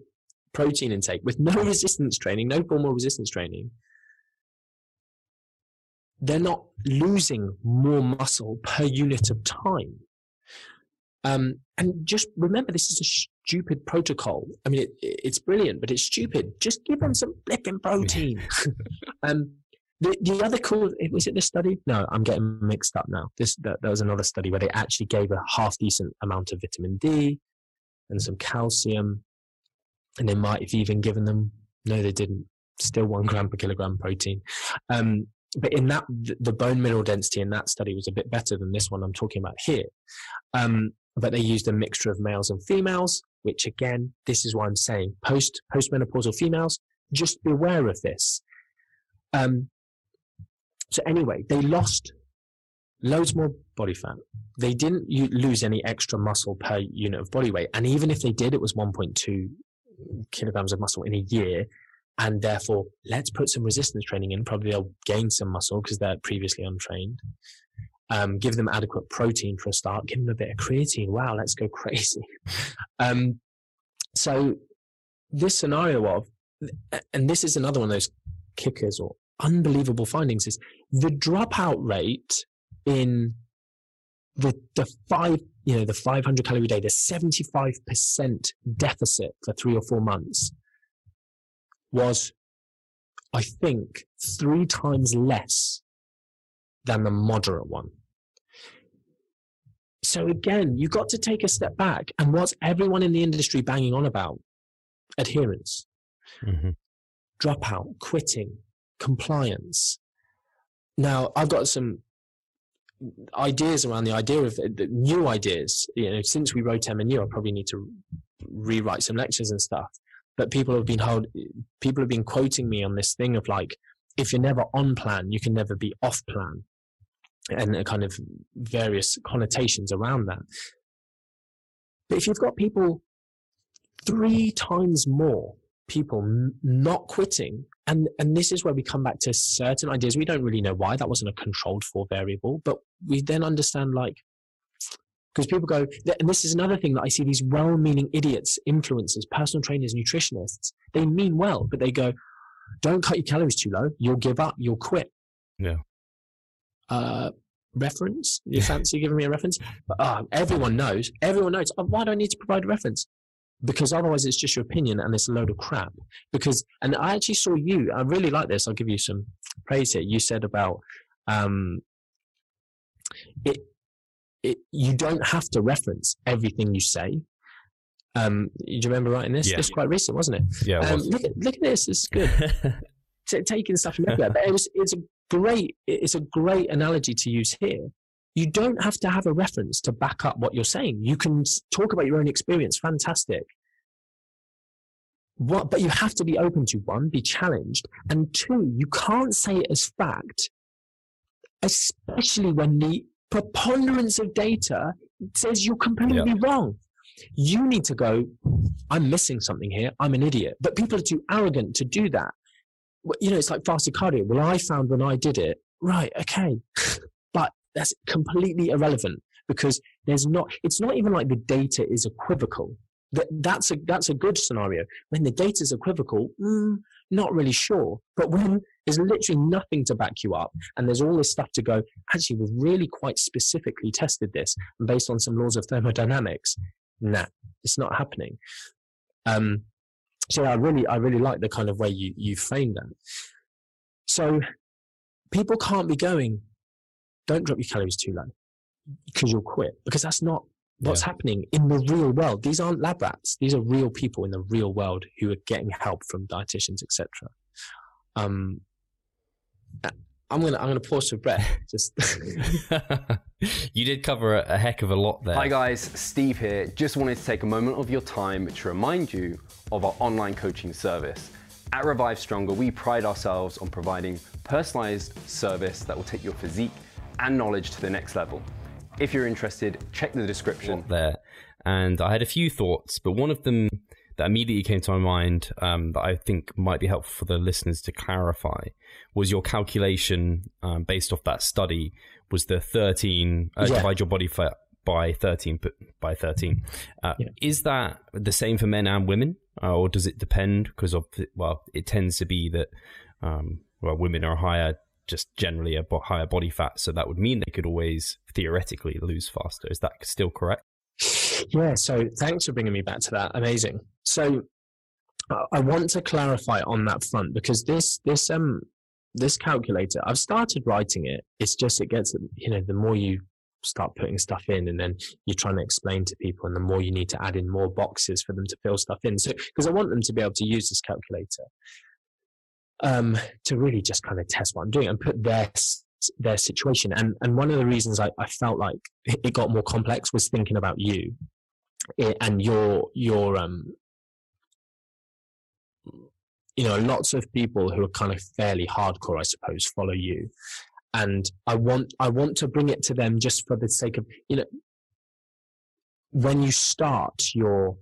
protein intake with no resistance training, no formal resistance training, they're not losing more muscle per unit of time. Um, and just remember, this is a stupid protocol. I mean, it, it's brilliant, but it's stupid. Just give them some flipping protein. *laughs* *laughs* um, the, the other cool was it this study? No, I'm getting mixed up now. This that, that was another study where they actually gave a half decent amount of vitamin D and some calcium, and they might have even given them. No, they didn't. Still one gram per kilogram protein. Um, but in that, the bone mineral density in that study was a bit better than this one I'm talking about here. Um, but they used a mixture of males and females, which again, this is why I'm saying post postmenopausal females, just be aware of this. Um, so anyway, they lost loads more body fat. They didn't lose any extra muscle per unit of body weight. And even if they did, it was 1.2 kilograms of muscle in a year. And therefore, let's put some resistance training in. Probably they'll gain some muscle because they're previously untrained. Um, give them adequate protein for a start. Give them a bit of creatine. Wow, let's go *laughs* crazy. um, so this scenario of, and this is another one of those kickers or unbelievable findings is the dropout rate in the the five you know the 500 calorie day the 75% deficit for 3 or 4 months was i think 3 times less than the moderate one so again you've got to take a step back and what's everyone in the industry banging on about adherence mm-hmm. dropout quitting compliance. Now, I've got some ideas around the idea of the new ideas. You know, since we wrote MNU, I probably need to rewrite some lectures and stuff. But people have been hold, people have been quoting me on this thing of like, if you're never on plan, you can never be off plan. And kind of various connotations around that. But if you've got people three times more people n- not quitting, and and this is where we come back to certain ideas. We don't really know why that wasn't a controlled for variable, but we then understand like because people go, and this is another thing that I see these well-meaning idiots, influencers, personal trainers, nutritionists. They mean well, but they go, "Don't cut your calories too low. You'll give up. You'll quit." Yeah. Uh, reference? You fancy giving me a reference? But, uh, everyone knows. Everyone knows. Oh, why do I need to provide a reference? Because otherwise, it's just your opinion and it's a load of crap. Because, and I actually saw you. I really like this. I'll give you some praise here. You said about um, it. It, you don't have to reference everything you say. Um, do you remember writing this? Yeah. It's quite recent, wasn't it? Yeah. it Um, was. look, at, look at this. It's good. *laughs* T- taking stuff from everywhere. But it was, it's a great, it's a great analogy to use here. You don't have to have a reference to back up what you're saying. You can talk about your own experience. Fantastic. What, but you have to be open to one, be challenged, and two, you can't say it as fact, especially when the preponderance of data says you're completely wrong. You need to go, I'm missing something here. I'm an idiot. But people are too arrogant to do that. You know, it's like fasted cardio. Well, I found when I did it, right, okay. *laughs* but that's completely irrelevant because there's not, it's not even like the data is equivocal. That, that's a, that's a good scenario. When the data is equivocal, mm, not really sure. But when there's literally nothing to back you up and there's all this stuff to go, actually, we've really quite specifically tested this and based on some laws of thermodynamics, nah, it's not happening. Um, so I really, I really like the kind of way you, you frame that. So people can't be going, don't drop your calories too low because you'll quit because that's not what's Yeah. happening in the real world. These aren't lab rats. These are real people in the real world who are getting help from dietitians, etc. Um, I'm gonna I'm gonna pause for breath. *laughs* Just *laughs* *laughs* you did cover a, a heck of a lot there. Hi guys, Steve here. Just wanted to take a moment of your time to remind you of our online coaching service. At Revive Stronger, we pride ourselves on providing personalized service that will take your physique and knowledge to the next level. If you're interested, check the description. there, and I had a few thoughts, but one of them that immediately came to my mind um, that I think might be helpful for the listeners to clarify was your calculation um, based off that study was the 13 uh, Yeah. divide your body fat by 13 by 13 uh, Yeah. is that the same for men and women uh, or does it depend because of well it tends to be that um, well women are higher just generally a higher body fat so that would mean they could always theoretically lose faster is that still correct Yeah, so thanks for bringing me back to that. Amazing. So I want to clarify on that front because this this um this calculator, I've started writing it. It's just it gets you know the more you start putting stuff in and then you're trying to explain to people and the more you need to add in more boxes for them to fill stuff in. So because I want them to be able to use this calculator um to really just kind of test what I'm doing and put their their situation. And and one of the reasons I, I felt like *laughs* it got more complex was thinking about you and your your um you know lots of people who are kind of fairly hardcore i suppose follow you. And i want i want to bring it to them just for the sake of you know when you start your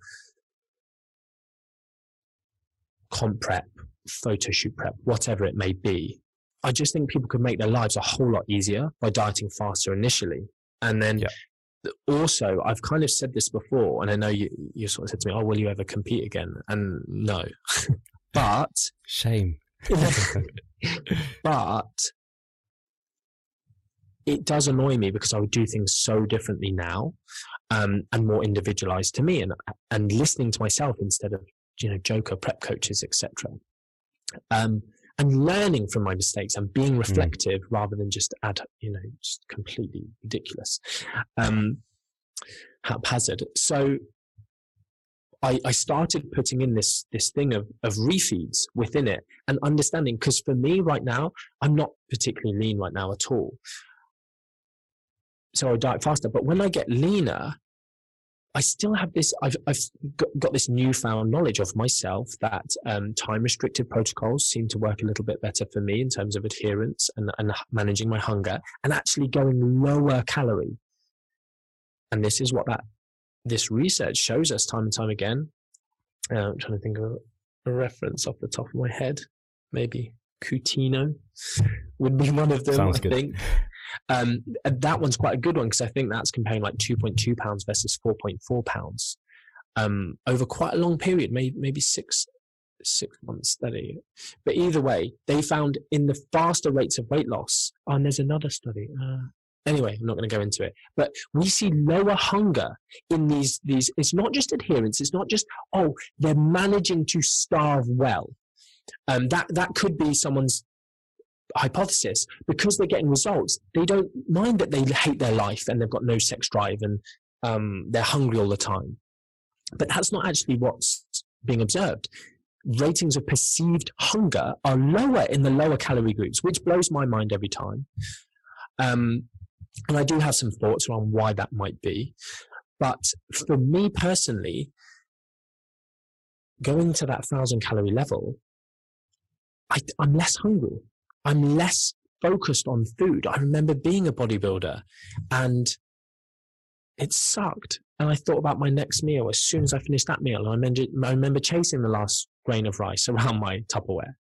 comp prep photo shoot prep whatever it may be i just think people could make their lives a whole lot easier by dieting faster initially. And then Yeah. also i've kind of said this before and i know you you sort of said to me oh will you ever compete again? And no *laughs* but shame *laughs* but it does annoy me because I would do things so differently now, um, and more individualized to me, and and listening to myself instead of you know joker prep coaches, etc. Um, and learning from my mistakes and being reflective rather than just ad, you know, just completely ridiculous, um, haphazard. So I, I started putting in this this thing of of refeeds within it and understanding because for me right now I'm not particularly lean right now at all. So I diet faster, but when I get leaner, I still have this. I've, I've got, this newfound knowledge of myself that um, time restricted protocols seem to work a little bit better for me in terms of adherence and, and managing my hunger and actually going lower calorie. And this is what that this research shows us time and time again. Uh, I'm trying to think of a reference off the top of my head. Maybe Coutinho would be one of them. Sounds I good. think. Um, that one's quite a good one because I think that's comparing like 2.2 pounds versus 4.4 pounds um, over quite a long period, maybe, maybe six six months study. But either way, they found in the faster rates of weight loss, and there's another study. Uh, anyway, I'm not going to go into it. But we see lower hunger in these these. It's not just adherence. It's not just oh they're managing to starve well. Um, that that could be someone's hypothesis because they're getting results they don't mind that they hate their life and they've got no sex drive and um, they're hungry all the time but that's not actually what's being observed ratings of perceived hunger are lower in the lower calorie groups which blows my mind every time um, and i do have some thoughts around why that might be but for me personally going to that thousand calorie level I, i'm less hungry I'm less focused on food. I remember being a bodybuilder and it sucked. And I thought about my next meal as soon as I finished that meal. I remember, I remember chasing the last grain of rice *laughs* around my Tupperware.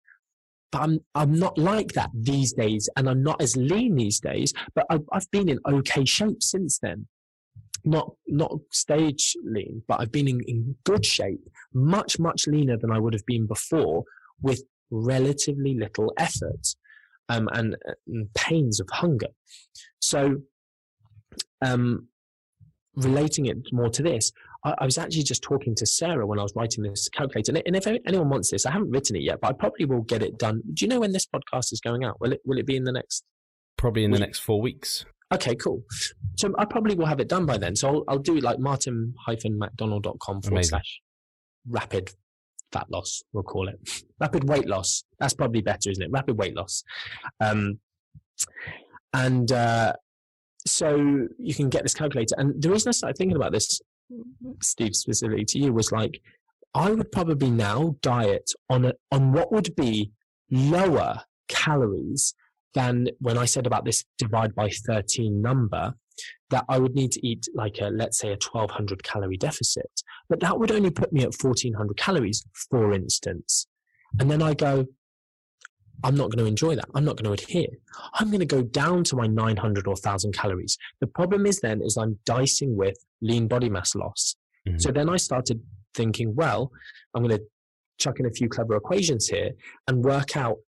But I'm, I'm not like that these days. And I'm not as lean these days, but I've, I've been in okay shape since then. Not, not stage lean, but I've been in, in good shape, much, much leaner than I would have been before with relatively little effort um, and, and, pains of hunger. So, um, relating it more to this, I, I, was actually just talking to Sarah when I was writing this calculator. And, and if anyone wants this, I haven't written it yet, but I probably will get it done. Do you know when this podcast is going out? Will it will it be in the next? Probably in the next four weeks. Okay, cool. So I probably will have it done by then. So I'll, I'll do like martin-macdonald.com forward slash rapid fat loss, we'll call it. *laughs* Rapid weight loss. That's probably better, isn't it? Rapid weight loss. Um, and uh, so you can get this calculator. And the reason I started thinking about this, Steve, specifically to you, was like, I would probably now diet on a, on what would be lower calories than when I said about this divide by 13 number that I would need to eat like a, let's say a 1200 calorie deficit, but that would only put me at 1400 calories, for instance. And then I go, I'm not going to enjoy that. I'm not going to adhere. I'm going to go down to my 900 or 1000 calories. The problem is then is I'm dicing with lean body mass loss. Mm-hmm. So then I started thinking, well, I'm going to chuck in a few clever equations here and work out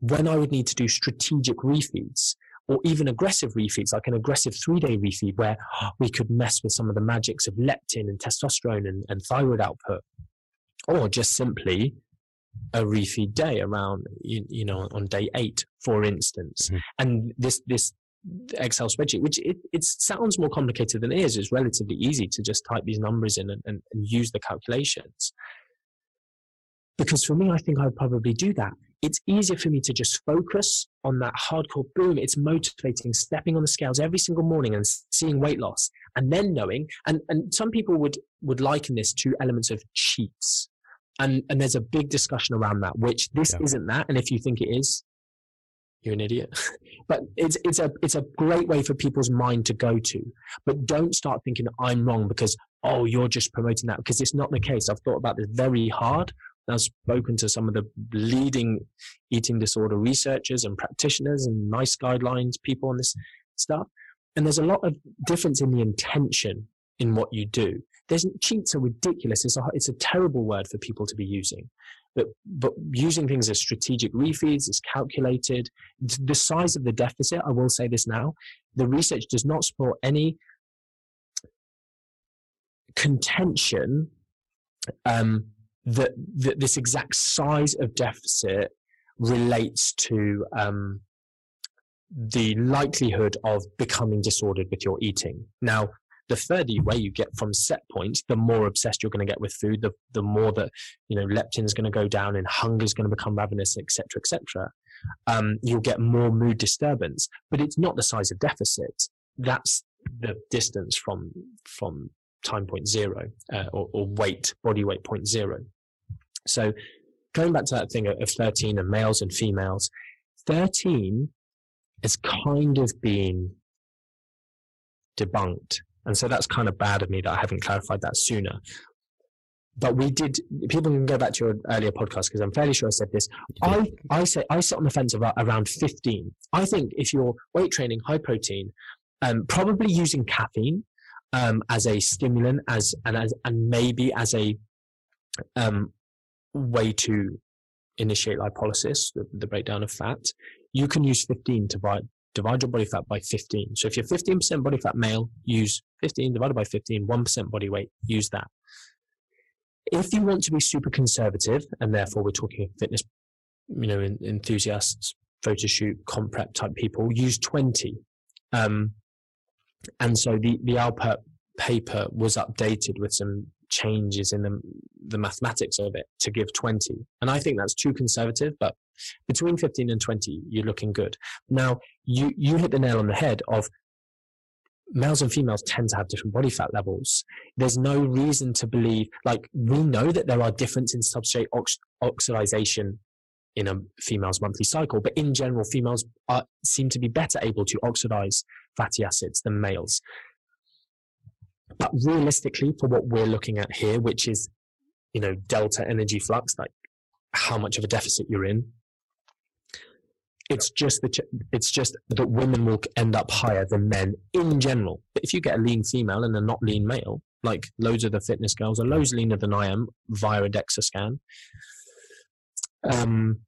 when I would need to do strategic refeeds or even aggressive refeeds, like an aggressive three day refeed where *gasps* we could mess with some of the magics of leptin and testosterone and, and thyroid output, or just simply a refeed day around, you, you know, on day eight, for instance. Mm-hmm. And this, this, Excel spreadsheet, which it, it sounds more complicated than it is. It's relatively easy to just type these numbers in and, and, and use the calculations. Because for me, I think I'd probably do that it's easier for me to just focus on that hardcore boom. It's motivating, stepping on the scales every single morning and seeing weight loss and then knowing. And, and some people would, would liken this to elements of cheats. And, and there's a big discussion around that, which this yeah. isn't that. And if you think it is, you're an idiot. *laughs* but it's, it's a, it's a great way for people's mind to go to. But don't start thinking I'm wrong because, oh, you're just promoting that because it's not the case. I've thought about this very hard. I've spoken to some of the leading eating disorder researchers and practitioners and NICE guidelines people on this stuff. And there's a lot of difference in the intention in what you do. There's cheats are ridiculous. It's a, it's a terrible word for people to be using. But, but using things as strategic refeeds is calculated. The size of the deficit, I will say this now, the research does not support any contention um, that, that this exact size of deficit relates to um, the likelihood of becoming disordered with your eating. Now, the further away you get from set points, the more obsessed you're going to get with food, the, the more that, you know, leptin is going to go down and hunger is going to become ravenous, etc., etc. Um, you'll get more mood disturbance, but it's not the size of deficit. That's the distance from, from time point zero uh, or, or, weight, body weight point zero. So going back to that thing of 13 and males and females, 13 has kind of been debunked. And so that's kind of bad of me that I haven't clarified that sooner. But we did, people can go back to your earlier podcast because I'm fairly sure I said this. I, I say, I sit on the fence about around 15. I think if you're weight training, high protein, um, probably using caffeine um, as a stimulant, as and as and maybe as a um, way to initiate lipolysis, the, the, breakdown of fat, you can use 15 to divide, divide your body fat by 15. So if you're 15% body fat male, use 15 divided by 15, 1% body weight, use that. If you want to be super conservative, and therefore we're talking fitness, you know, enthusiasts, photo shoot, comp prep type people, use 20. Um, and so the, the Alpert paper was updated with some changes in the, the mathematics of it to give 20. And I think that's too conservative, but between 15 and 20, you're looking good. Now, you, you hit the nail on the head of males and females tend to have different body fat levels. There's no reason to believe, like, we know that there are differences in substrate ox- oxidization in a female's monthly cycle, but in general, females are, seem to be better able to oxidize fatty acids than males. But realistically, for what we're looking at here, which is, you know, delta energy flux, like how much of a deficit you're in, it's just that it's just that women will end up higher than men in general. But if you get a lean female and a not lean male, like loads of the fitness girls are loads leaner than I am via a DEXA scan, um,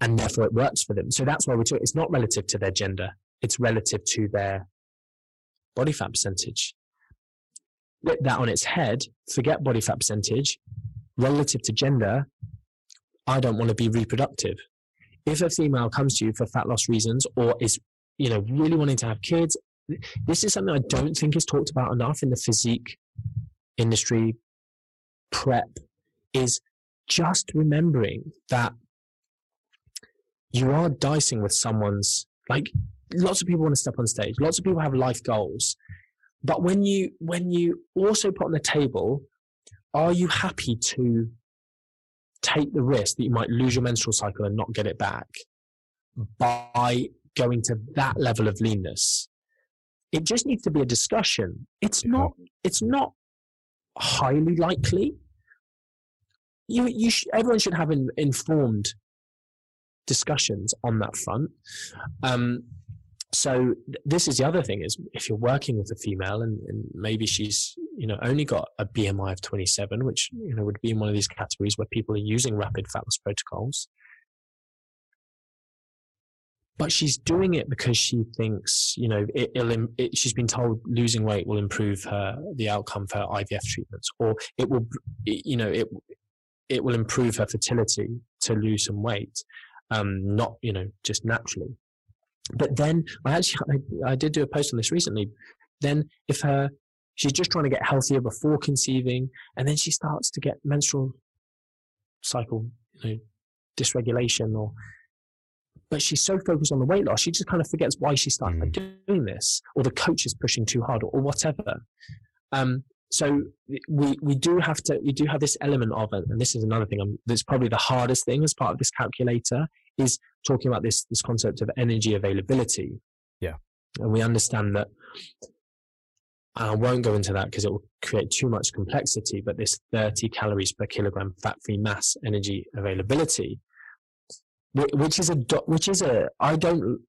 and therefore it works for them. So that's why we talk. It's not relative to their gender; it's relative to their body fat percentage flip that on its head, forget body fat percentage, relative to gender, I don't want to be reproductive. If a female comes to you for fat loss reasons or is, you know, really wanting to have kids, this is something I don't think is talked about enough in the physique industry prep is just remembering that you are dicing with someone's like lots of people want to step on stage lots of people have life goals but when you when you also put on the table, are you happy to take the risk that you might lose your menstrual cycle and not get it back by going to that level of leanness? It just needs to be a discussion. It's not. It's not highly likely. You, you sh- everyone should have in, informed discussions on that front. Um, so this is the other thing is if you're working with a female and, and, maybe she's you know only got a bmi of 27 which you know would be in one of these categories where people are using rapid fat loss protocols but she's doing it because she thinks you know it, it, she's been told losing weight will improve her the outcome for ivf treatments or it will you know it it will improve her fertility to lose some weight um not you know just naturally but then I actually I, I did do a post on this recently. Then if her she's just trying to get healthier before conceiving, and then she starts to get menstrual cycle you know, dysregulation or but she's so focused on the weight loss, she just kind of forgets why she started mm. doing this, or the coach is pushing too hard, or, or whatever. Um, so we we do have to we do have this element of it, and this is another thing. I'm, that's probably the hardest thing as part of this calculator is talking about this this concept of energy availability. Yeah, and we understand that. I won't go into that because it will create too much complexity. But this 30 calories per kilogram fat-free mass energy availability, which is a which is a I don't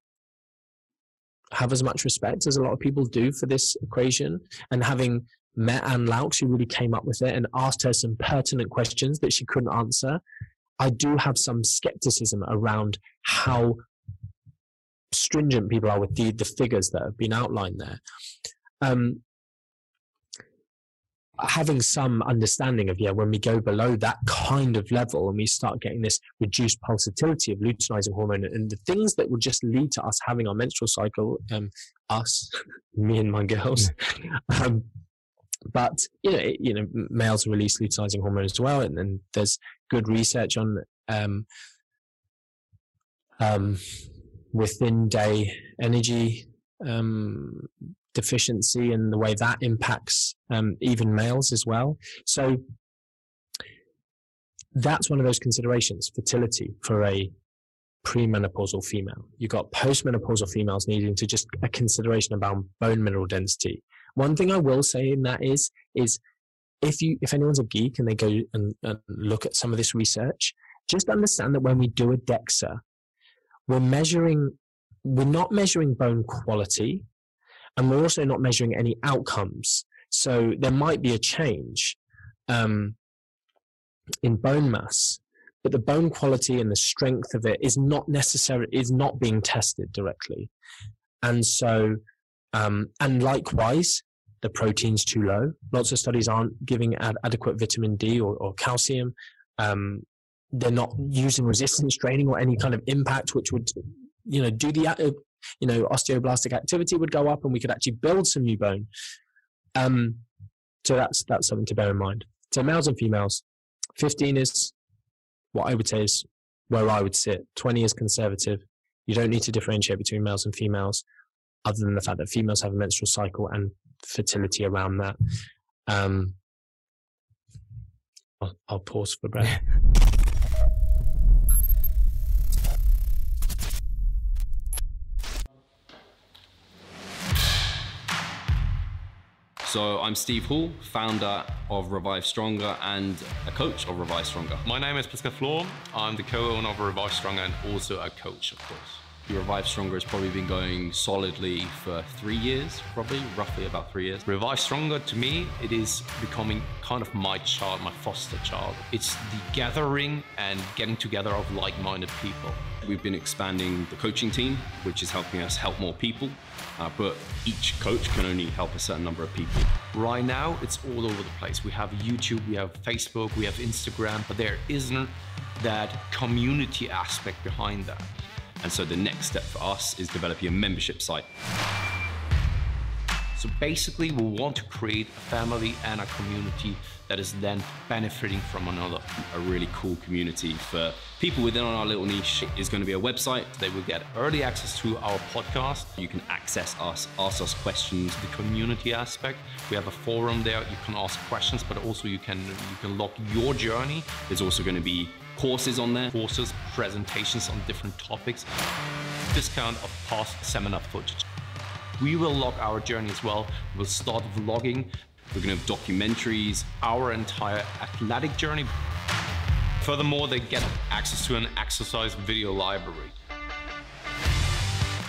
have as much respect as a lot of people do for this equation. And having met Anne Loucks, who really came up with it, and asked her some pertinent questions that she couldn't answer, I do have some skepticism around how stringent people are with the, the figures that have been outlined there. Um, having some understanding of yeah when we go below that kind of level and we start getting this reduced pulsatility of luteinizing hormone and the things that will just lead to us having our menstrual cycle um us *laughs* me and my girls um, but you know, it, you know, males release luteinizing hormone as well, and, and there's good research on um, um, within day energy um, deficiency and the way that impacts um, even males as well. So that's one of those considerations fertility for a premenopausal female. You've got postmenopausal females needing to just a consideration about bone mineral density. One thing I will say in that is, is if you, if anyone's a geek and they go and, and look at some of this research, just understand that when we do a DEXA, we're measuring, we're not measuring bone quality and we're also not measuring any outcomes. So there might be a change um, in bone mass, but the bone quality and the strength of it is not necessarily is not being tested directly, and so um, and likewise the protein's too low. Lots of studies aren't giving ad- adequate vitamin D or, or calcium. Um, they're not using resistance training or any kind of impact which would you know do the uh, you know osteoblastic activity would go up and we could actually build some new bone. Um so that's that's something to bear in mind. So males and females 15 is what i would say is where i would sit. 20 is conservative. You don't need to differentiate between males and females other than the fact that females have a menstrual cycle and fertility around that. Um I'll, I'll pause for a breath *laughs* So I'm Steve Hall, founder of Revive Stronger and a coach of Revive Stronger. My name is Pascal Flor. I'm the co-owner of Revive Stronger and also a coach, of course. Revive Stronger has probably been going solidly for three years, probably, roughly about three years. Revive Stronger, to me, it is becoming kind of my child, my foster child. It's the gathering and getting together of like-minded people. We've been expanding the coaching team, which is helping us help more people, uh, but each coach can only help a certain number of people. Right now, it's all over the place. We have YouTube, we have Facebook, we have Instagram, but there isn't that community aspect behind that. And so the next step for us is developing a membership site. So basically, we want to create a family and a community that is then benefiting from another. A really cool community for people within our little niche is going to be a website. They will get early access to our podcast. You can access us, ask us questions. The community aspect, we have a forum there. You can ask questions, but also you can you can log your journey. There's also going to be courses on there. Courses, presentations on different topics, discount of past seminar footage. We will log our journey as well. We'll start vlogging. We're to have documentaries. Our entire athletic journey. Furthermore, they get access to an exercise video library.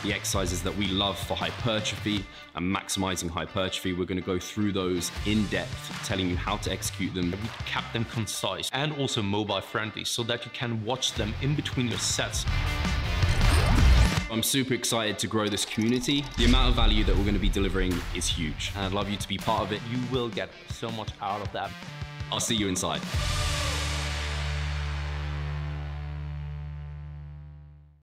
The exercises that we love for hypertrophy and maximizing hypertrophy, we're going to go through those in depth, telling you how to execute them. We kept them concise and also mobile friendly so that you can watch them in between your sets. I'm super excited to grow this community. The amount of value that we're going to be delivering is huge, and I'd love you to be part of it. You will get so much out of that. I'll see you inside.